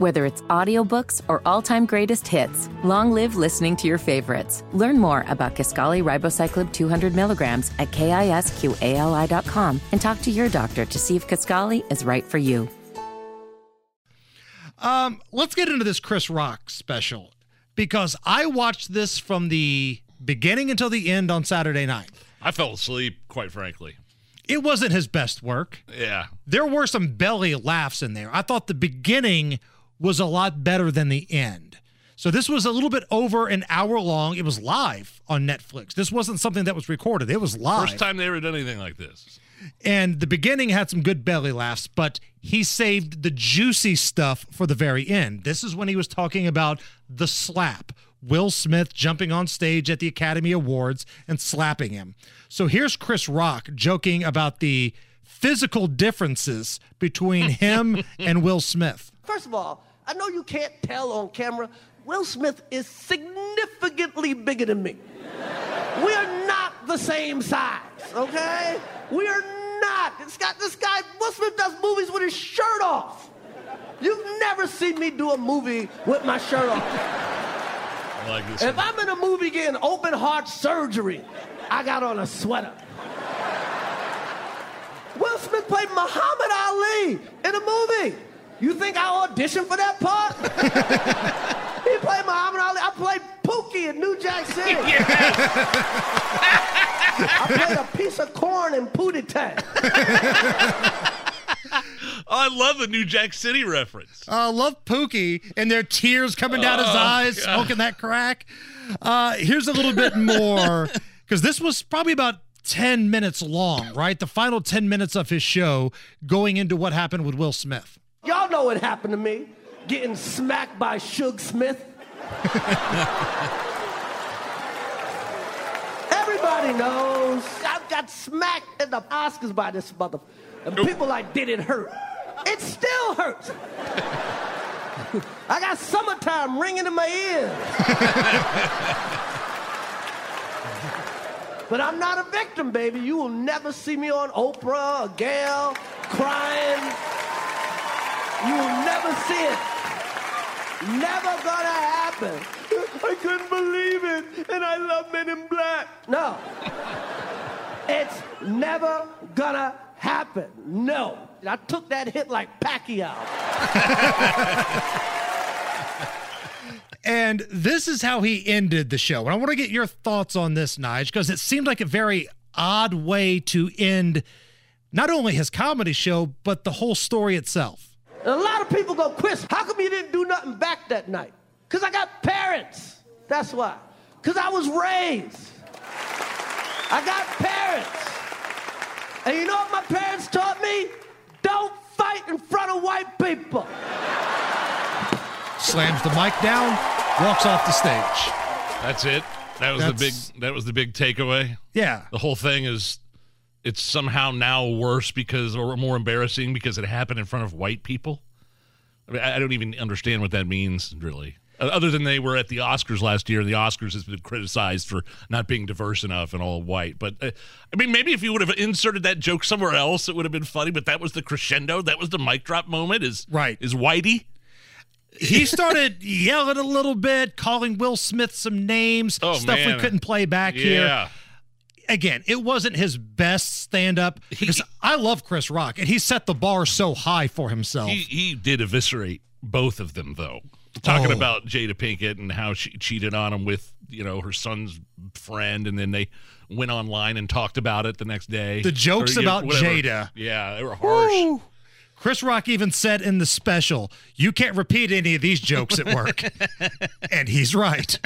Whether it's audiobooks or all-time greatest hits, long live listening to your favorites. Learn more about Kisqali Ribociclib 200 milligrams at kisqali.com and talk to your doctor to see if Kisqali is right for you. Um, let's get into this Chris Rock special because I watched this from the beginning until the end on Saturday night. I fell asleep, quite frankly. It wasn't his best work. Yeah. There were some belly laughs in there. I thought the beginning was a lot better than the end. So this was a little bit over an hour long. It was live on Netflix. This wasn't something that was recorded. It was live. First time they ever done anything like this. And the beginning had some good belly laughs, but he saved the juicy stuff for the very end. This is when he was talking about the slap. Will Smith jumping on stage at the Academy Awards and slapping him. So here's Chris Rock joking about the physical differences between him and Will Smith. First of all, I know you can't tell on camera. Will Smith is significantly bigger than me. We are not the same size, okay? We are not. This guy, this guy, Will Smith does movies with his shirt off. You've never seen me do a movie with my shirt off. I like this. If one. I'm in a movie getting open heart surgery, I got on a sweater. Will Smith played Muhammad Ali in a movie. You think I auditioned for that part? he played Muhammad Ali. I played Pookie in New Jack City. I played a piece of corn in Pootie Tang. Oh, I love the New Jack City reference. I uh, love Pookie and their tears coming down his eyes, God. smoking that crack. Uh, here's a little bit more because this was probably about 10 minutes long, right? The final 10 minutes of his show going into what happened with Will Smith. Y'all know what happened to me. Getting smacked by Suge Smith. Everybody knows. I got smacked at the Oscars by this mother. And people like, did it hurt? It still hurts. I got summertime ringing in my ears. but I'm not a victim, baby. You will never see me on Oprah or Gayle crying. You will never see it. Never gonna happen. I couldn't believe it, and I love Men in Black. No. It's never gonna happen. No. I took that hit like Pacquiao. And this is how he ended the show. And I want to get your thoughts on this, Nige, because it seemed like a very odd way to end not only his comedy show, but the whole story itself. And a lot of people go, Chris, how come you didn't do nothing back that night? Because I got parents. That's why. Because I was raised. I got parents. And you know what my parents taught me? Don't fight in front of white people. Slams the mic down, walks off the stage. That's it. That was the big. That was the big takeaway. Yeah. The whole thing is, it's somehow now worse because, or more embarrassing because it happened in front of white people. I, mean, I don't even understand what that means, really. Other than they were at the Oscars last year, and the Oscars has been criticized for not being diverse enough and all white. But uh, I mean, maybe if you would have inserted that joke somewhere else, it would have been funny. But that was the crescendo. That was the mic drop moment. Is Right. Is Whitey? He started yelling a little bit, calling Will Smith some names, Oh, stuff we couldn't play back here. Again, it wasn't his best stand up because I love Chris Rock and he set the bar so high for himself. He he did eviscerate both of them though. Talking Oh. about Jada Pinkett and how she cheated on him with, you know, her son's friend and then they went online and talked about it the next day. The jokes Or, about whatever. Jada. Yeah, they were harsh. Woo. Chris Rock even said in the special, "You can't repeat any of these jokes at work," and he's right.